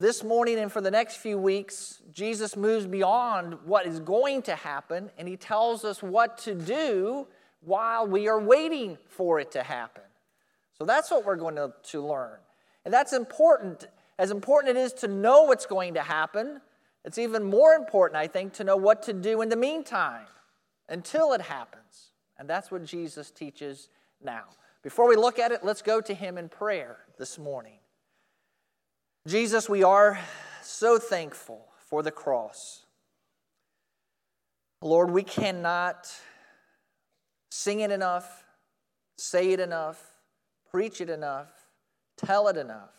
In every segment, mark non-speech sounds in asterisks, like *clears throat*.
This morning and for the next few weeks, Jesus moves beyond what is going to happen and he tells us what to do while we are waiting for it to happen. So that's what we're going to, to learn. And that's important. As important it is to know what's going to happen, it's even more important, I think, to know what to do in the meantime until it happens. And that's what Jesus teaches now. Before we look at it, let's go to him in prayer this morning. Jesus, we are so thankful for the cross. Lord, we cannot sing it enough, say it enough, preach it enough, tell it enough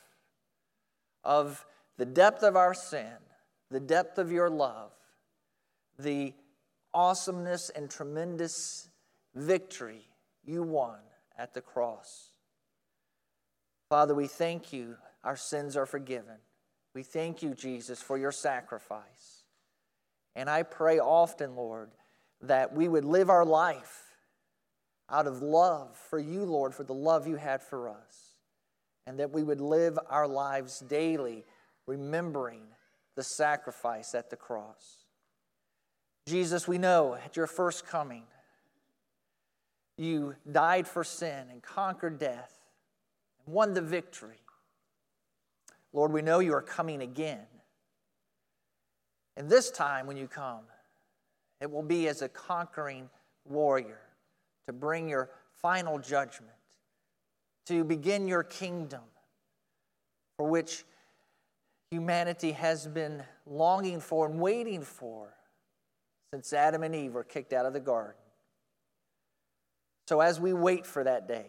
of the depth of our sin, the depth of your love, the awesomeness and tremendous victory you won at the cross. Father, we thank you our sins are forgiven. We thank you, Jesus, for your sacrifice. And I pray often, Lord, that we would live our life out of love for you, Lord, for the love you had for us. And that we would live our lives daily remembering the sacrifice at the cross. Jesus, we know at your first coming, you died for sin and conquered death and won the victory. Lord, we know you are coming again. And this time, when you come, it will be as a conquering warrior to bring your final judgment, to begin your kingdom for which humanity has been longing for and waiting for since Adam and Eve were kicked out of the garden. So, as we wait for that day,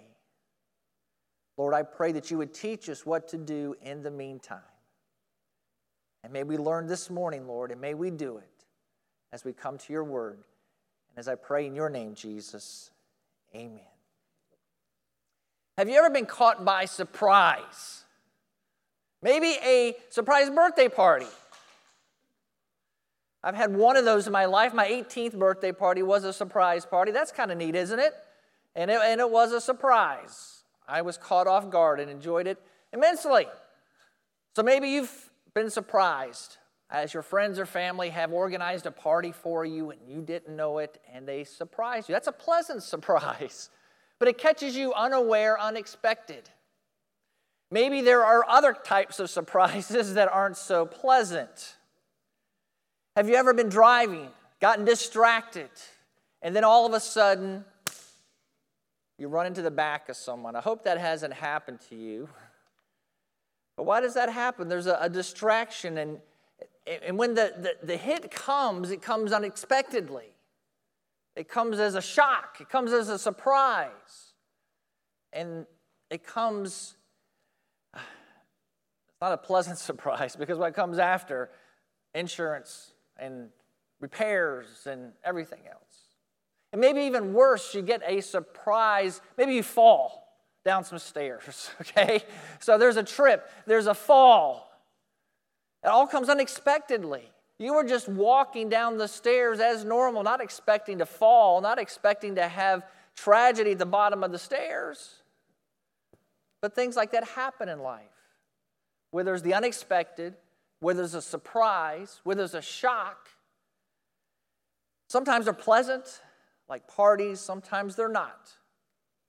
Lord, I pray that you would teach us what to do in the meantime. And may we learn this morning, Lord, and may we do it as we come to your word. And as I pray in your name, Jesus, amen. Have you ever been caught by surprise? Maybe a surprise birthday party. I've had one of those in my life. My 18th birthday party was a surprise party. That's kind of neat, isn't it? And, it? and it was a surprise. I was caught off guard and enjoyed it immensely. So maybe you've been surprised as your friends or family have organized a party for you and you didn't know it and they surprised you. That's a pleasant *laughs* surprise, but it catches you unaware, unexpected. Maybe there are other types of surprises *laughs* that aren't so pleasant. Have you ever been driving, gotten distracted, and then all of a sudden you run into the back of someone. I hope that hasn't happened to you. But why does that happen? There's a, a distraction, and, and when the, the, the hit comes, it comes unexpectedly. It comes as a shock, it comes as a surprise. And it comes, it's not a pleasant *laughs* surprise because what comes after insurance and repairs and everything else. And maybe even worse, you get a surprise. Maybe you fall down some stairs, *laughs* okay? So there's a trip, there's a fall. It all comes unexpectedly. You were just walking down the stairs as normal, not expecting to fall, not expecting to have tragedy at the bottom of the stairs. But things like that happen in life where there's the unexpected, where there's a surprise, where there's a shock. Sometimes they're pleasant, like parties, sometimes they're not,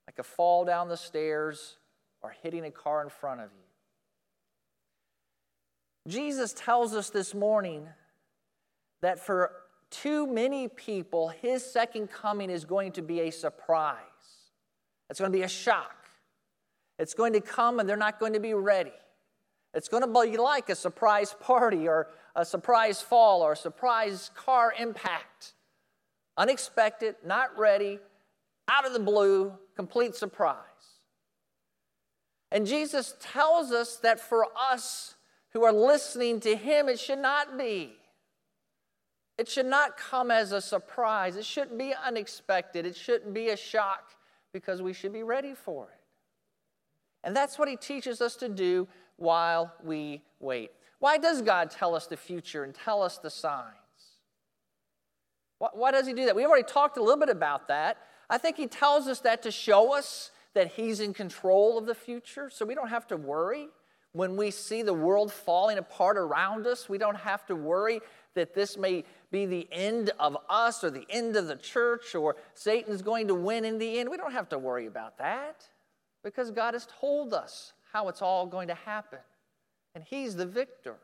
like a fall down the stairs or hitting a car in front of you. Jesus tells us this morning that for too many people, his second coming is going to be a surprise. It's going to be a shock. It's going to come and they're not going to be ready. It's going to be like a surprise party or a surprise fall or a surprise car impact. Unexpected, not ready, out of the blue, complete surprise. And Jesus tells us that for us who are listening to Him, it should not be. It should not come as a surprise. It shouldn't be unexpected. It shouldn't be a shock because we should be ready for it. And that's what He teaches us to do while we wait. Why does God tell us the future and tell us the signs? Why does he do that? We've already talked a little bit about that. I think he tells us that to show us that he's in control of the future so we don't have to worry. When we see the world falling apart around us, we don't have to worry that this may be the end of us or the end of the church or Satan's going to win in the end. We don't have to worry about that because God has told us how it's all going to happen. And He's the victor.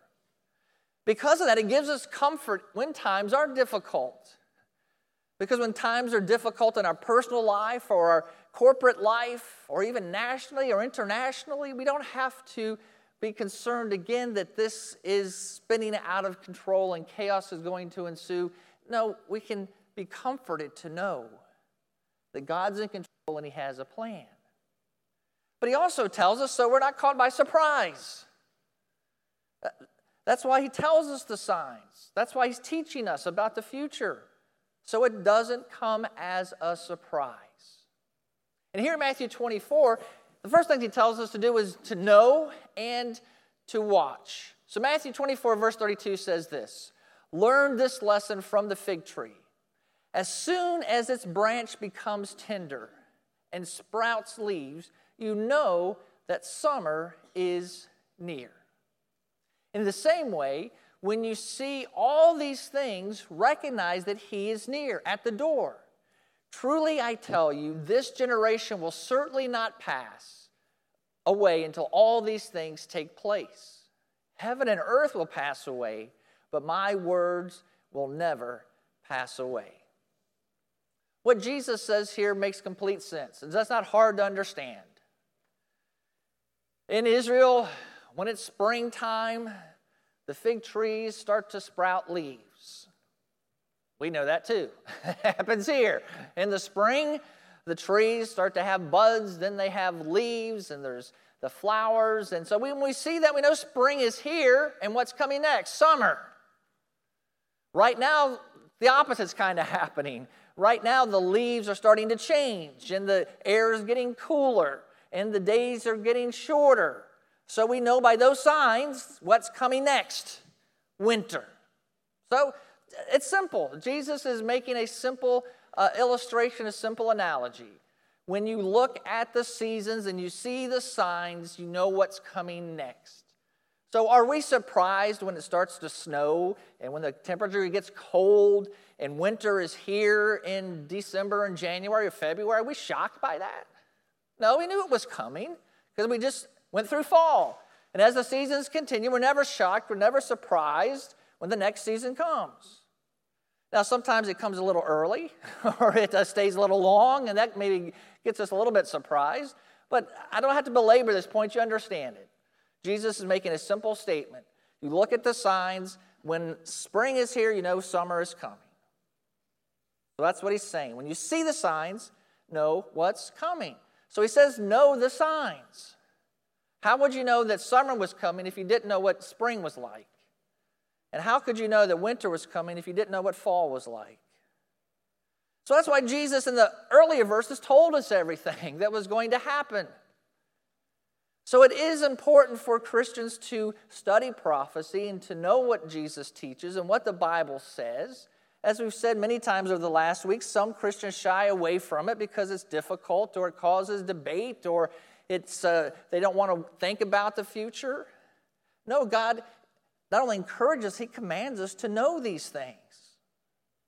Because of that, it gives us comfort when times are difficult. Because when times are difficult in our personal life or our corporate life or even nationally or internationally, we don't have to be concerned again that this is spinning out of control and chaos is going to ensue. No, we can be comforted to know that God's in control and He has a plan. But He also tells us so we're not caught by surprise. That's why He tells us the signs, that's why He's teaching us about the future so it doesn't come as a surprise. And here in Matthew 24, the first thing he tells us to do is to know and to watch. So, Matthew 24, verse 32 says this Learn this lesson from the fig tree. As soon as its branch becomes tender and sprouts leaves, you know that summer is near. In the same way, when you see all these things, recognize that He is near at the door. Truly, I tell you, this generation will certainly not pass away until all these things take place. Heaven and earth will pass away, but my words will never pass away. What Jesus says here makes complete sense, and that's not hard to understand. In Israel, when it's springtime, the fig trees start to sprout leaves. We know that too. *laughs* happens here. In the spring, the trees start to have buds, then they have leaves, and there's the flowers. And so when we see that, we know spring is here, and what's coming next? Summer. Right now, the opposite's kind of happening. Right now, the leaves are starting to change, and the air is getting cooler, and the days are getting shorter. So we know by those signs what's coming next winter. So it's simple. Jesus is making a simple uh, illustration, a simple analogy. When you look at the seasons and you see the signs, you know what's coming next. So, are we surprised when it starts to snow and when the temperature gets cold and winter is here in December and January or February? Are we shocked by that? No, we knew it was coming because we just went through fall. And as the seasons continue, we're never shocked, we're never surprised when the next season comes. Now, sometimes it comes a little early *laughs* or it stays a little long, and that maybe gets us a little bit surprised. But I don't have to belabor this point, you understand it. Jesus is making a simple statement. You look at the signs, when spring is here, you know summer is coming. So that's what he's saying. When you see the signs, know what's coming. So he says, know the signs. How would you know that summer was coming if you didn't know what spring was like? And how could you know that winter was coming if you didn't know what fall was like? So that's why Jesus in the earlier verses told us everything that was going to happen. So it is important for Christians to study prophecy and to know what Jesus teaches and what the Bible says. As we've said many times over the last week, some Christians shy away from it because it's difficult or it causes debate or it's, uh, they don't want to think about the future. No, God not only encourages, He commands us to know these things.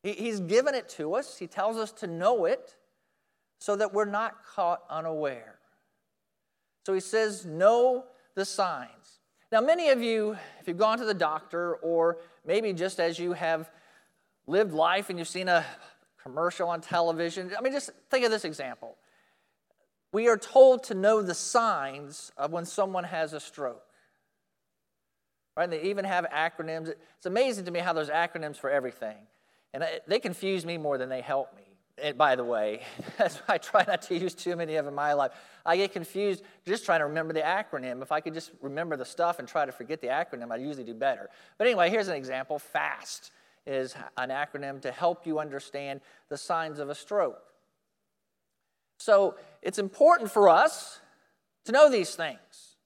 He, he's given it to us, He tells us to know it so that we're not caught unaware. So He says, Know the signs. Now, many of you, if you've gone to the doctor, or maybe just as you have lived life and you've seen a commercial on television, I mean, just think of this example. We are told to know the signs of when someone has a stroke. Right? And they even have acronyms. It's amazing to me how there's acronyms for everything. And they confuse me more than they help me. And by the way, *laughs* that's why I try not to use too many of them in my life. I get confused just trying to remember the acronym. If I could just remember the stuff and try to forget the acronym, I'd usually do better. But anyway, here's an example FAST is an acronym to help you understand the signs of a stroke. So it's important for us to know these things.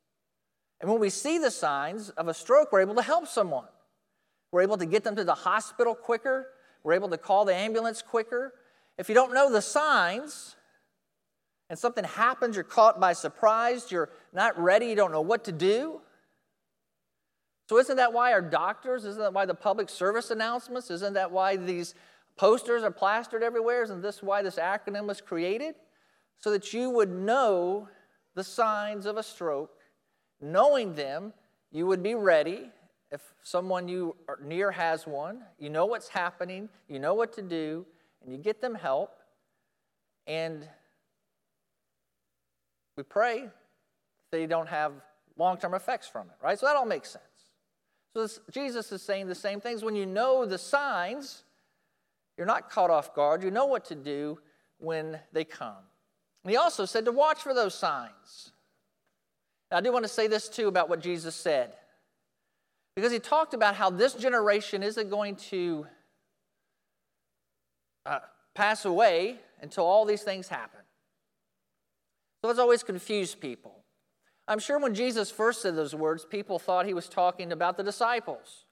And when we see the signs of a stroke, we're able to help someone. We're able to get them to the hospital quicker. We're able to call the ambulance quicker. If you don't know the signs and something happens, you're caught by surprise, you're not ready, you don't know what to do, So, isn't that why our doctors, isn't that why the public service announcements, isn't that why these posters are plastered everywhere? Isn't this why this acronym was created? So that you would know the signs of a stroke. Knowing them, you would be ready. If someone you are near has one, you know what's happening, you know what to do, and you get them help. And we pray they don't have long term effects from it, right? So that all makes sense. So this, Jesus is saying the same things. When you know the signs, you're not caught off guard. You know what to do when they come. He also said to watch for those signs. Now, I do want to say this too about what Jesus said. Because he talked about how this generation isn't going to uh, pass away until all these things happen. So it's always confused people. I'm sure when Jesus first said those words, people thought he was talking about the disciples.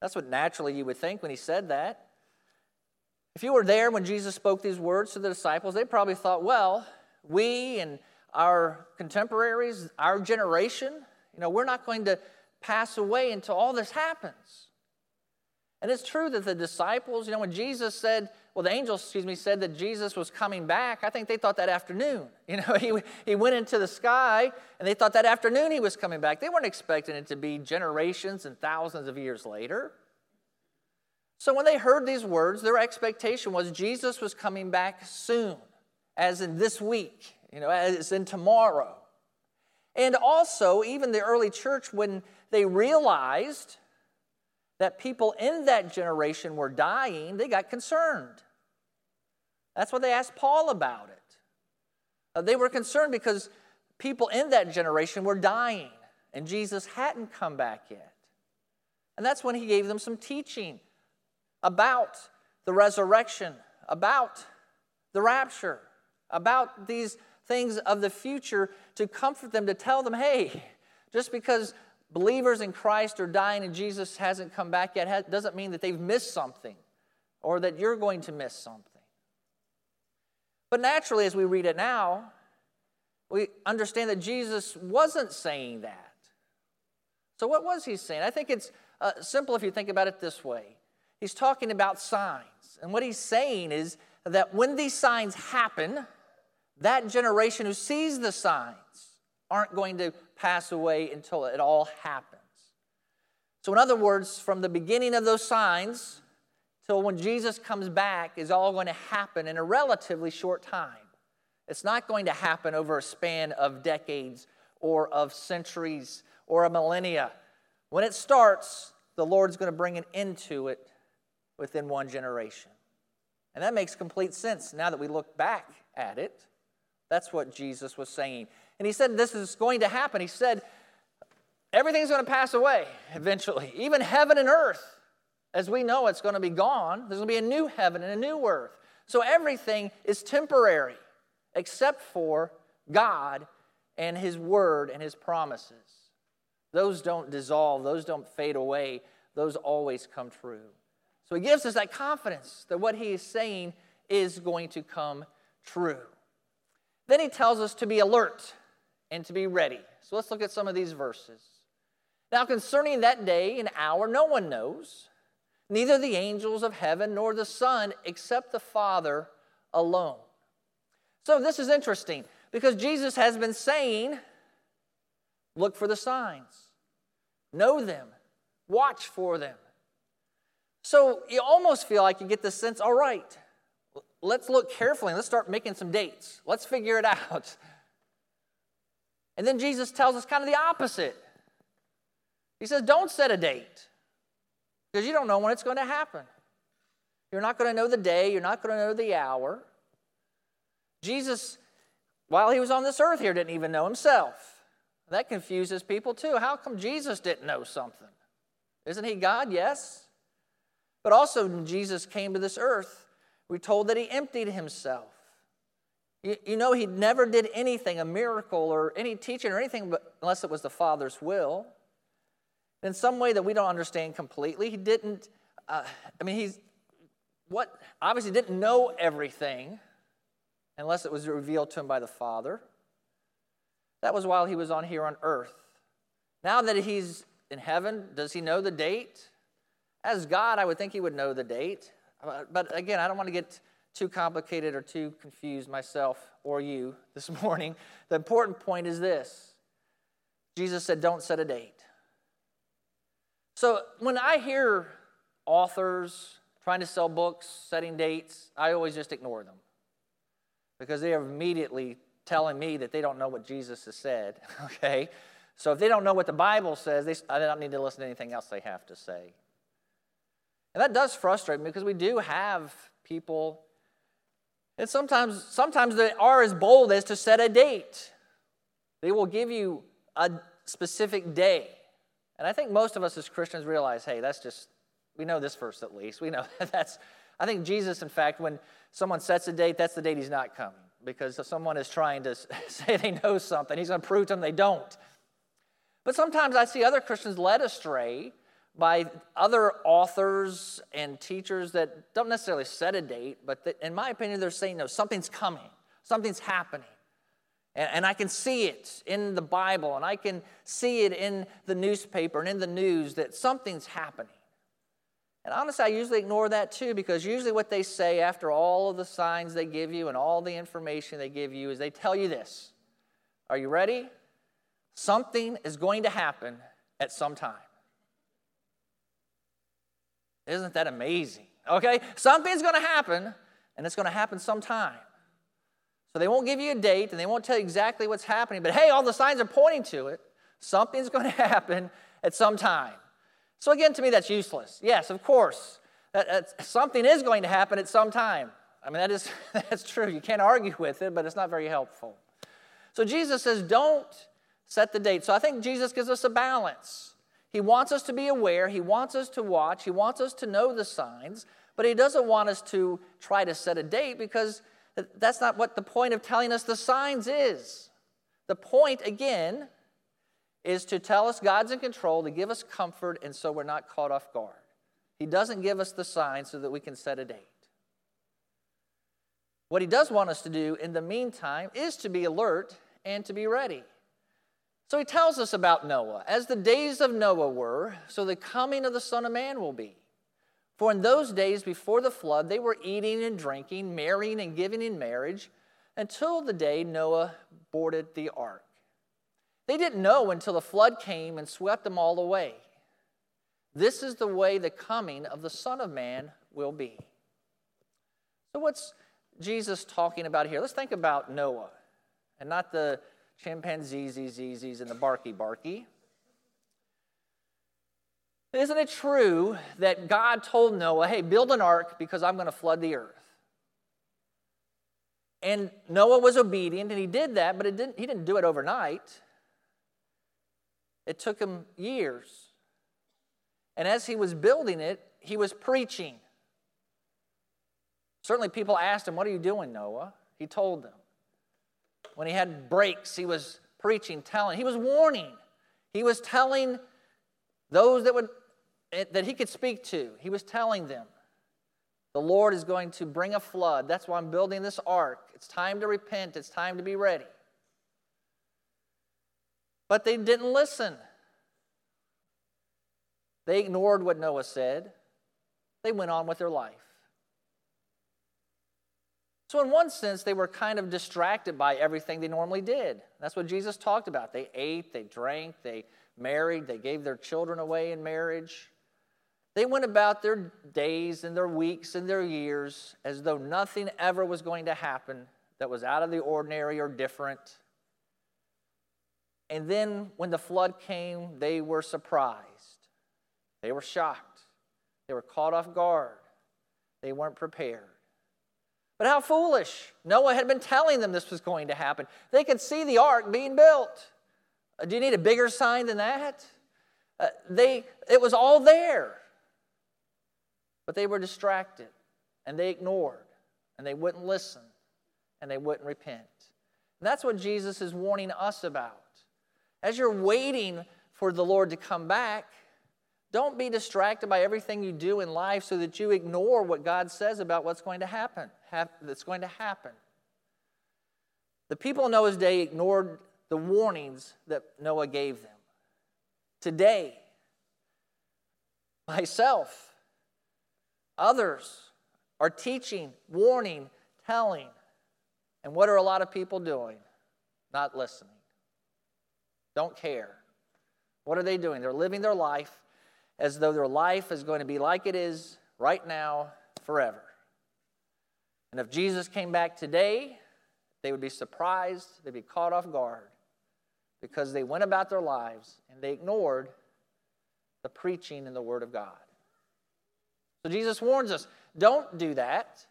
That's what naturally you would think when he said that. If you were there when Jesus spoke these words to the disciples, they probably thought, well, we and our contemporaries, our generation, you know, we're not going to pass away until all this happens. And it's true that the disciples, you know, when Jesus said, well, the angels, excuse me, said that Jesus was coming back. I think they thought that afternoon. *laughs* You know, he, he went into the sky and they thought that afternoon he was coming back. They weren't expecting it to be generations and thousands of years later. So when they heard these words, their expectation was Jesus was coming back soon, as in this week, you know, as in tomorrow. And also, even the early church, when they realized that people in that generation were dying, they got concerned. That's what they asked Paul about it. Uh, they were concerned because people in that generation were dying and Jesus hadn't come back yet. And that's when he gave them some teaching about the resurrection, about the rapture, about these things of the future to comfort them, to tell them, hey, just because believers in Christ are dying and Jesus hasn't come back yet doesn't mean that they've missed something or that you're going to miss something. But naturally, as we read it now, we understand that Jesus wasn't saying that. So, what was he saying? I think it's uh, simple if you think about it this way. He's talking about signs. And what he's saying is that when these signs happen, that generation who sees the signs aren't going to pass away until it all happens. So, in other words, from the beginning of those signs till when Jesus comes back is all going to happen in a relatively short time. It's not going to happen over a span of decades or of centuries or a millennia. When it starts, the Lord's going to bring an end to it within one generation. And that makes complete sense now that we look back at it. That's what Jesus was saying. And he said, This is going to happen. He said, Everything's going to pass away eventually, even heaven and earth. As we know, it's going to be gone. There's going to be a new heaven and a new earth. So everything is temporary except for God and His Word and His promises. Those don't dissolve, those don't fade away, those always come true. So He gives us that confidence that what He is saying is going to come true. Then He tells us to be alert and to be ready. So let's look at some of these verses. Now, concerning that day and hour, no one knows, neither the angels of heaven nor the Son, except the Father alone. So this is interesting because Jesus has been saying, look for the signs, know them, watch for them. So you almost feel like you get the sense, all right, let's look carefully. Let's start making some dates. Let's figure it *laughs* out. And then Jesus tells us kind of the opposite. He says, Don't set a date because you don't know when it's going to happen. You're not going to know the day, you're not going to know the hour. Jesus, while he was on this earth here, didn't even know himself. That confuses people too. How come Jesus didn't know something? Isn't he God? Yes. But also, when Jesus came to this earth, we're told that he emptied himself. You, you know, he never did anything, a miracle or any teaching or anything, but, unless it was the Father's will. In some way that we don't understand completely, he didn't, uh, I mean, he's, what, obviously didn't know everything unless it was revealed to him by the Father. That was while he was on here on earth. Now that he's in heaven, does he know the date? As God, I would think he would know the date. Uh, but again, I don't want to get too complicated or too confused myself or you *laughs* this morning. The important point is this Jesus said, Don't set a date. So when I hear authors trying to sell books, setting dates, I always just ignore them because they are immediately telling me that they don't know what Jesus has said, *laughs* okay? So if they don't know what the Bible says, they, I don't need to listen to anything else they have to say. And that does frustrate me because we do have people, and sometimes, sometimes they are as bold as to set a date. They will give you a specific day. And I think most of us as Christians realize, hey, that's just, we know this verse at least. We know *laughs* that's, I think Jesus, in fact, when someone sets a date, that's the date he's not coming because someone is trying to *laughs* say they know something. He's going to prove to them they don't. But sometimes I see other Christians led astray by other authors and teachers that don't necessarily set a date, but that, in my opinion, they're saying, no, something's coming, something's happening. And, and I can see it in the Bible, and I can see it in the newspaper and in the news that something's happening. And honestly, I usually ignore that too because usually what they say after all of the signs they give you and all the information they give you is they tell you this Are you ready? Something is going to happen at some time. Isn't that amazing? Okay? Something's going to happen, and it's going to happen sometime. So they won't give you a date and they won't tell you exactly what's happening, but hey, all the signs are pointing to it. Something's *laughs* going to happen at some time. So again, to me, that's useless. Yes, of course, that, something is going to happen at some time. I mean, that is, *laughs* that's true. You can't argue with it, but it's not very helpful. So Jesus says, don't set the date. So I think Jesus gives us a balance. He wants us to be aware, He wants us to watch, He wants us to know the signs, but He doesn't want us to try to set a date because that's not what the point of telling us the signs is. The point, again, is to tell us God's in control, to give us comfort, and so we're not caught off guard. He doesn't give us the signs so that we can set a date. What He does want us to do in the meantime is to be alert and to be ready. So he tells us about Noah. As the days of Noah were, so the coming of the Son of Man will be. For in those days before the flood, they were eating and drinking, marrying and giving in marriage, until the day Noah boarded the ark. They didn't know until the flood came and swept them all away. This is the way the coming of the Son of Man will be. So, what's Jesus talking about here? Let's think about Noah and not the chimpanzees, zzzs, and the barky barky. Isn't it true that God told Noah, hey, build an ark because I'm going to flood the earth? And Noah was obedient and he did that, but didn't, he didn't do it overnight. It took him years. And as he was building it, he was preaching. Certainly, people asked him, What are you doing, Noah? He told them. When he had breaks, he was preaching, telling, he was warning. He was telling those that would eh, that he could speak to. He was telling them, the Lord is going to bring a flood. That's why I'm building this ark. It's time to repent. It's time to be ready. But they didn't listen. They ignored what Noah said. They went on with their life. So, in one sense, they were kind of distracted by everything they normally did. That's what Jesus talked about. They ate, they drank, they married, they gave their children away in marriage. They went about their days and their weeks and their years as though nothing ever was going to happen that was out of the ordinary or different. And then when the flood came, they were surprised. They were shocked. They were caught off guard. They weren't prepared. But how foolish. Noah had been telling them this was going to happen. They could see the ark being built. Uh, do you need a bigger sign than that? Uh, they, it was all there. But they were distracted and they ignored and they wouldn't listen and they wouldn't repent. And that's what Jesus is warning us about. As you're waiting for the Lord to come back, don't be distracted by everything you do in life so that you ignore what God says about what's going to happen, that's going to happen. The people in Noah's day ignored the warnings that Noah gave them. Today, myself. Others are teaching, warning, telling. And what are a lot of people doing? Not listening. Don't care. What are they doing? They're living their life as though their life is going to be like it is right now, forever. And if Jesus came back today, they would be surprised, they'd be caught off guard because they went about their lives and they ignored the preaching and the Word of God. So Jesus warns us don't do that.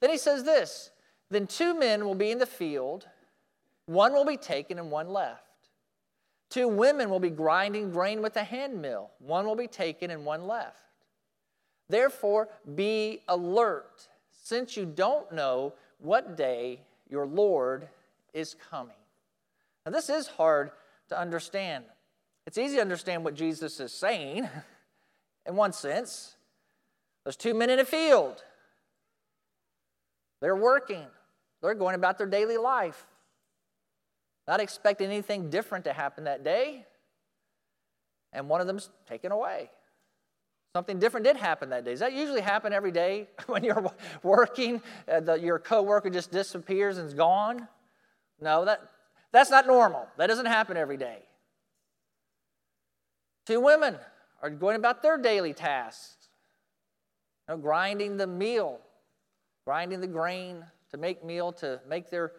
Then he says this Then two men will be in the field, one will be taken and one left. Two women will be grinding grain with a hand mill, one will be taken and one left. Therefore, be alert, since you don't know what day your Lord is coming. Now, this is hard to understand. It's easy to understand what Jesus is saying *laughs* in one sense. There's two men in a field, they're working, they're going about their daily life, not expecting anything different to happen that day. And one of them's taken away. Something different did happen that day. Does that usually happen every day *laughs* when you're working? Uh, the, your coworker just disappears and is gone? No, that, that's not normal. That doesn't happen every day. Two women are going about their daily tasks, you know, grinding the meal, grinding the grain to make meal, to make their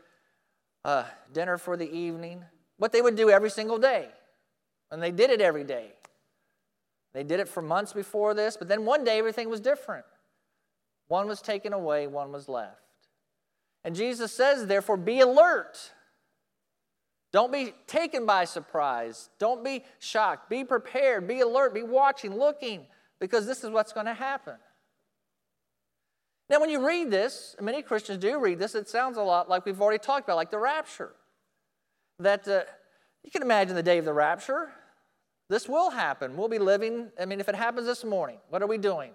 uh, dinner for the evening. What they would do every single day. And they did it every day. They did it for months before this, but then one day everything was different. One was taken away, one was left. And Jesus says, therefore, be alert. Don't be taken by surprise. Don't be shocked. Be prepared. Be alert. Be watching, looking, because this is what's going to happen. Now, when you read this, and many Christians do read this, it sounds a lot like we've already talked about, like the rapture. That uh, you can imagine the day of the rapture. This will happen. We'll be living, I mean, if it happens this morning, what are we doing?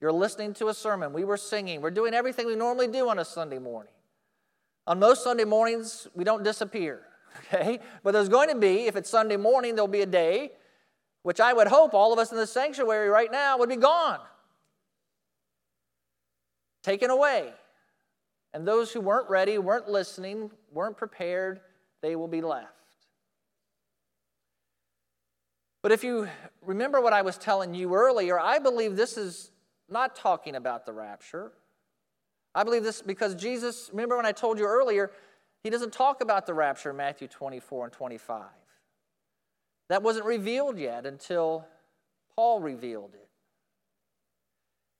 You're listening to a sermon. We were singing. We're doing everything we normally do on a Sunday morning. On most Sunday mornings, we don't disappear, *laughs* okay? But there's going to be, if it's Sunday morning, there'll be a day, which I would hope all of us in the sanctuary right now would be gone, taken away. And those who weren't ready, weren't listening, weren't prepared, they will be left. But if you remember what I was telling you earlier, I believe this is not talking about the rapture. I believe this because Jesus, remember when I told you earlier, he doesn't talk about the rapture in Matthew 24 and 25. That wasn't revealed yet until Paul revealed it.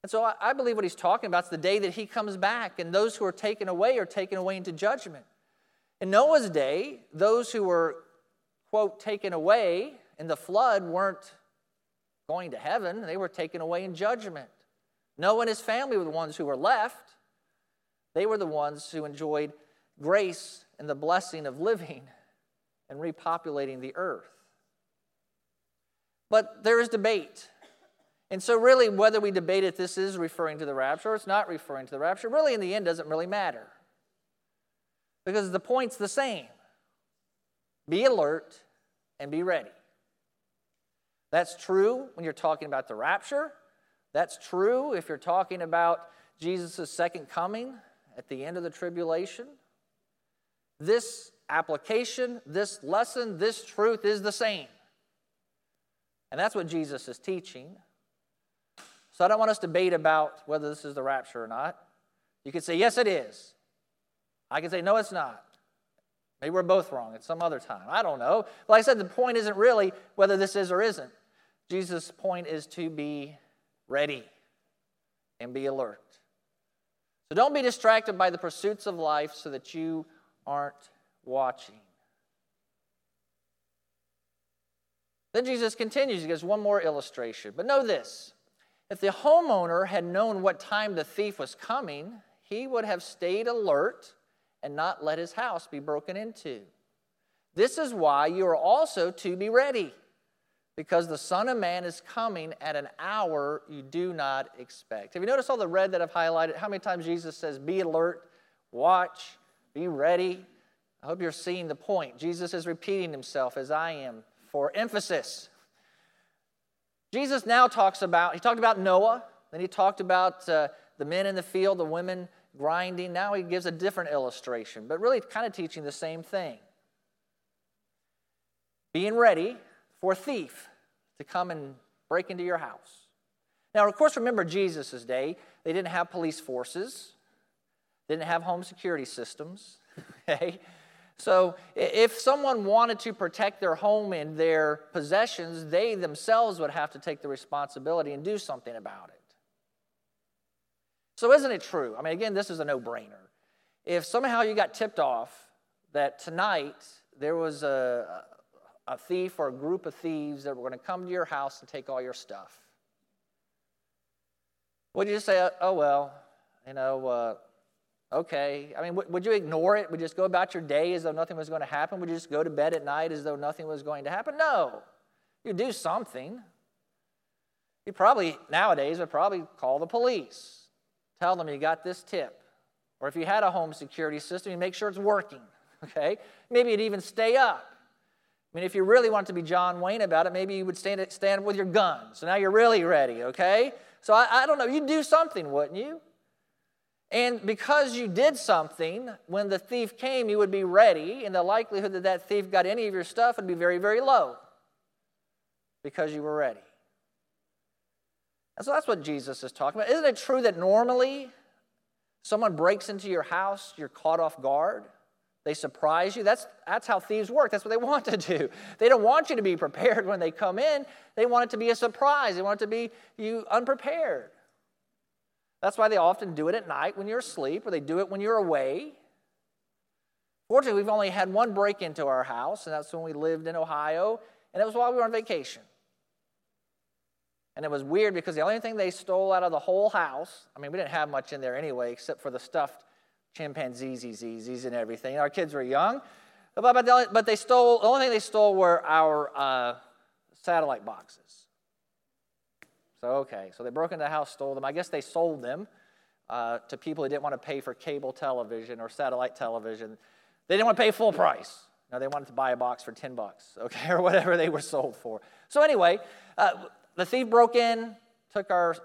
And so I believe what he's talking about is the day that he comes back, and those who are taken away are taken away into judgment. In Noah's day, those who were, quote, taken away in the flood weren't going to heaven, they were taken away in judgment. Noah and his family were the ones who were left. They were the ones who enjoyed grace and the blessing of living and repopulating the earth. But there is debate. And so, really, whether we debate if this is referring to the rapture or it's not referring to the rapture, really, in the end, doesn't really matter. Because the point's the same be alert and be ready. That's true when you're talking about the rapture. That's true if you're talking about Jesus' second coming at the end of the tribulation. This application, this lesson, this truth is the same. And that's what Jesus is teaching. So I don't want us to debate about whether this is the rapture or not. You could say, yes, it is. I can say, no, it's not. Maybe we're both wrong at some other time. I don't know. Like I said, the point isn't really whether this is or isn't. Jesus' point is to be ready and be alert. So don't be distracted by the pursuits of life so that you aren't watching. Then Jesus continues, he gives one more illustration. But know this if the homeowner had known what time the thief was coming, he would have stayed alert and not let his house be broken into. This is why you are also to be ready because the Son of Man is coming at an hour you do not expect. Have you noticed all the red that I've highlighted? How many times Jesus says, Be alert, watch, be ready? I hope you're seeing the point. Jesus is repeating himself as I am for emphasis. Jesus now talks about, he talked about Noah, then he talked about uh, the men in the field, the women grinding. Now he gives a different illustration, but really kind of teaching the same thing. Being ready for a thief to come and break into your house. Now, of course, remember Jesus' day, they didn't have police forces, didn't have home security systems, *laughs* okay? So, if someone wanted to protect their home and their possessions, they themselves would have to take the responsibility and do something about it. So, isn't it true? I mean, again, this is a no brainer. If somehow you got tipped off that tonight there was a, a thief or a group of thieves that were going to come to your house and take all your stuff, would you just say, oh, well, you know, uh, okay? I mean, w- would you ignore it? Would you just go about your day as though nothing was going to happen? Would you just go to bed at night as though nothing was going to happen? No. you'd do something. You probably, nowadays, would probably call the police Tell them you got this tip. Or if you had a home security system, you make sure it's working. *laughs* Okay? Maybe you'd even stay up. I mean, if you really want to be John Wayne about it, maybe you would stand, stand up with your gun. So now you're really ready, okay? So I, I don't know. You'd do something, wouldn't you? And because you did something, when the thief came, you would be ready, and the likelihood that that thief got any of your stuff would be very, very low because you were ready. And so that's what Jesus is talking about. Isn't it true that normally someone breaks into your house, you're caught off guard? They surprise you. That's, that's how thieves work. That's what they *laughs* want to do. They don't want you to be prepared when they come in. They want it to be a surprise. They want it to be you unprepared. That's why they often do it at night when you're asleep, or they do it when you're away. Fortunately, we've only had one break into our house, and that's when we lived in Ohio, and it was while we were on vacation. And it was weird because the only thing they stole out of the whole house, I mean, we didn't have much in there anyway, except for the stuffed chimpanzees, and everything. Our kids were young. But, but, but they stole, the only thing they stole were our uh, satellite boxes. So, okay, so they broke into the house, stole them. I guess they sold them uh, to people who didn't want to pay for cable television or satellite television. They didn't want to pay full price. No, they wanted to buy a box for 10 bucks, *laughs* okay, or whatever they were sold for. So, anyway, uh, the thief broke in, took our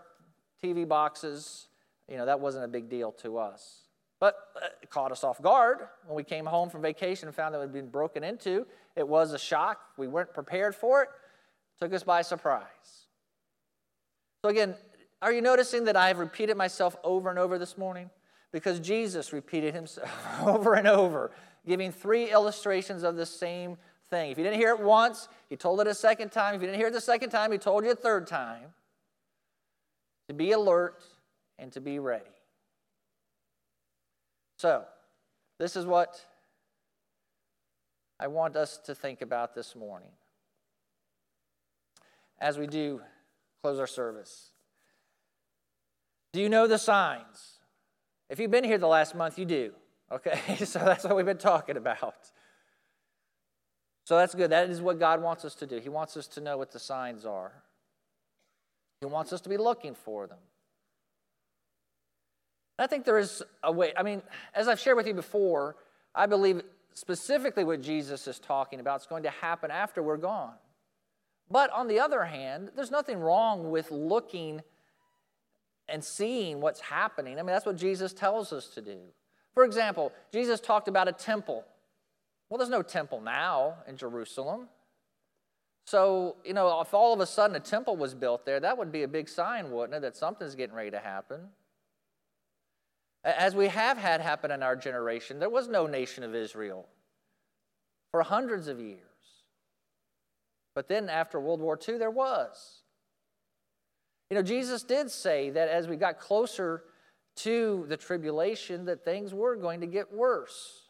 TV boxes. You know, that wasn't a big deal to us. But uh, it caught us off guard when we came home from vacation and found that it had been broken into. It was a shock. We weren't prepared for it. Took us by surprise. So, again, are you noticing that I have repeated myself over and over this morning? Because Jesus repeated himself *laughs* over and over, giving three illustrations of the same thing. If you didn't hear it once, he told it a second time. If you didn't hear it the second time, he told you a third time. To be alert and to be ready. So, this is what I want us to think about this morning as we do close our service. Do you know the signs? If you've been here the last month, you do. Okay, *laughs* so that's what we've been talking about. So that's good. That is what God wants us to do. He wants us to know what the signs are, He wants us to be looking for them. I think there is a way, I mean, as I've shared with you before, I believe specifically what Jesus is talking about is going to happen after we're gone. But on the other hand, there's nothing wrong with looking and seeing what's happening. I mean, that's what Jesus tells us to do. For example, Jesus talked about a temple. Well, there's no temple now in Jerusalem. So, you know, if all of a sudden a temple was built there, that would be a big sign, wouldn't it, that something's getting ready to happen? As we have had happen in our generation, there was no nation of Israel for hundreds of years. But then after World War II, there was. You know, Jesus did say that as we got closer to the tribulation, that things were going to get worse.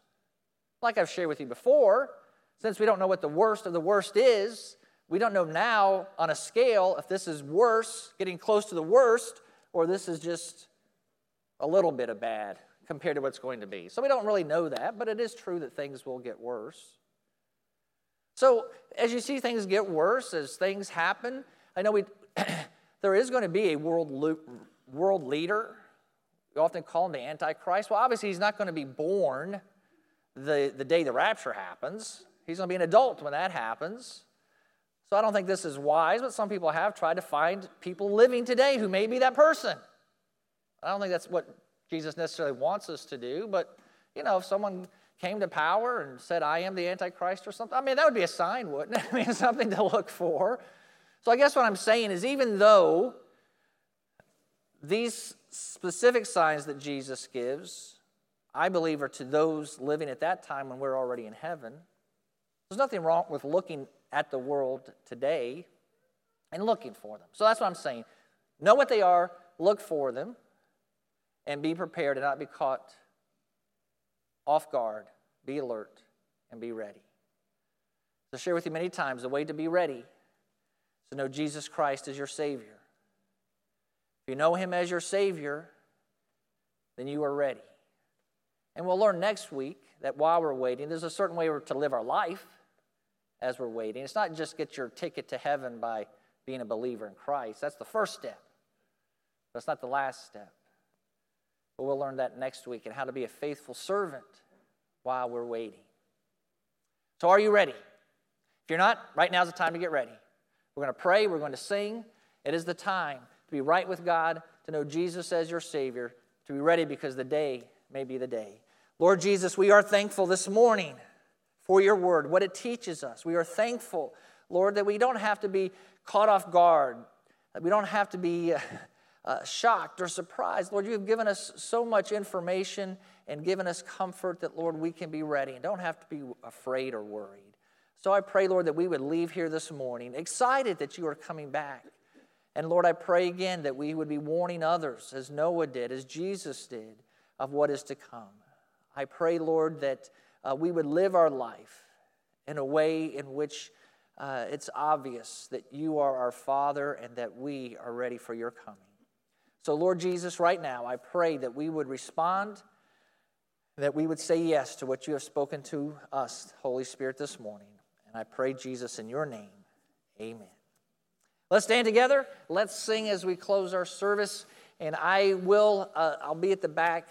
Like I've shared with you before, since we don't know what the worst of the worst is, we don't know now on a scale if this is worse, getting close to the worst, or this is just a little bit of bad compared to what's going to be. So we don't really know that, but it is true that things will get worse. So as you see things get worse, as things happen, I know we *clears throat* there is going to be a world world leader. We often call him the Antichrist. Well, obviously he's not going to be born the, the day the rapture happens. He's going to be an adult when that happens. So I don't think this is wise, but some people have tried to find people living today who may be that person. I don't think that's what Jesus necessarily wants us to do, but you know, if someone came to power and said, I am the Antichrist or something, I mean, that would be a sign, wouldn't it? *laughs* I mean, something to look for. So I guess what I'm saying is, even though these specific signs that Jesus gives, I believe, are to those living at that time when we're already in heaven, there's nothing wrong with looking at the world today and looking for them. So that's what I'm saying. Know what they are, look for them, and be prepared to not be caught off guard. Be alert and be ready. So, share with you many times the way to be ready is to know Jesus Christ as your Savior. If you know Him as your Savior, then you are ready. And we'll learn next week that while we're waiting, there's a certain way to live our life as we're waiting. It's not just get your ticket to heaven by being a believer in Christ. That's the first step. That's not the last step. But we'll learn that next week and how to be a faithful servant while we're waiting. So, are you ready? If you're not, right now is the time to get ready. We're going to pray, we're going to sing. It is the time to be right with God, to know Jesus as your Savior, to be ready because the day may be the day. Lord Jesus, we are thankful this morning for your word, what it teaches us. We are thankful, Lord, that we don't have to be caught off guard, that we don't have to be *laughs* uh, shocked or surprised. Lord, you have given us so much information and given us comfort that, Lord, we can be ready and don't have to be afraid or worried. So I pray, Lord, that we would leave here this morning excited that you are coming back. And Lord, I pray again that we would be warning others, as Noah did, as Jesus did, of what is to come. I pray, Lord, that uh, we would live our life in a way in which uh, it's obvious that you are our Father and that we are ready for your coming. So, Lord Jesus, right now, I pray that we would respond, that we would say yes to what you have spoken to us, Holy Spirit, this morning. And I pray, Jesus, in your name, amen. Let's stand together. Let's sing as we close our service. And I will, uh, I'll be at the back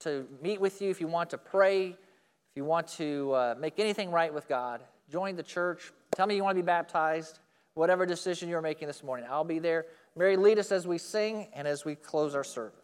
to meet with you if you want to pray, if you want to uh, make anything right with God. Join the church. Tell me you want to be baptized. Whatever decision you're making this morning, I'll be there. Mary, lead us as we sing and as we close our service.